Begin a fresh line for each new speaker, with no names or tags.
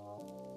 Bye.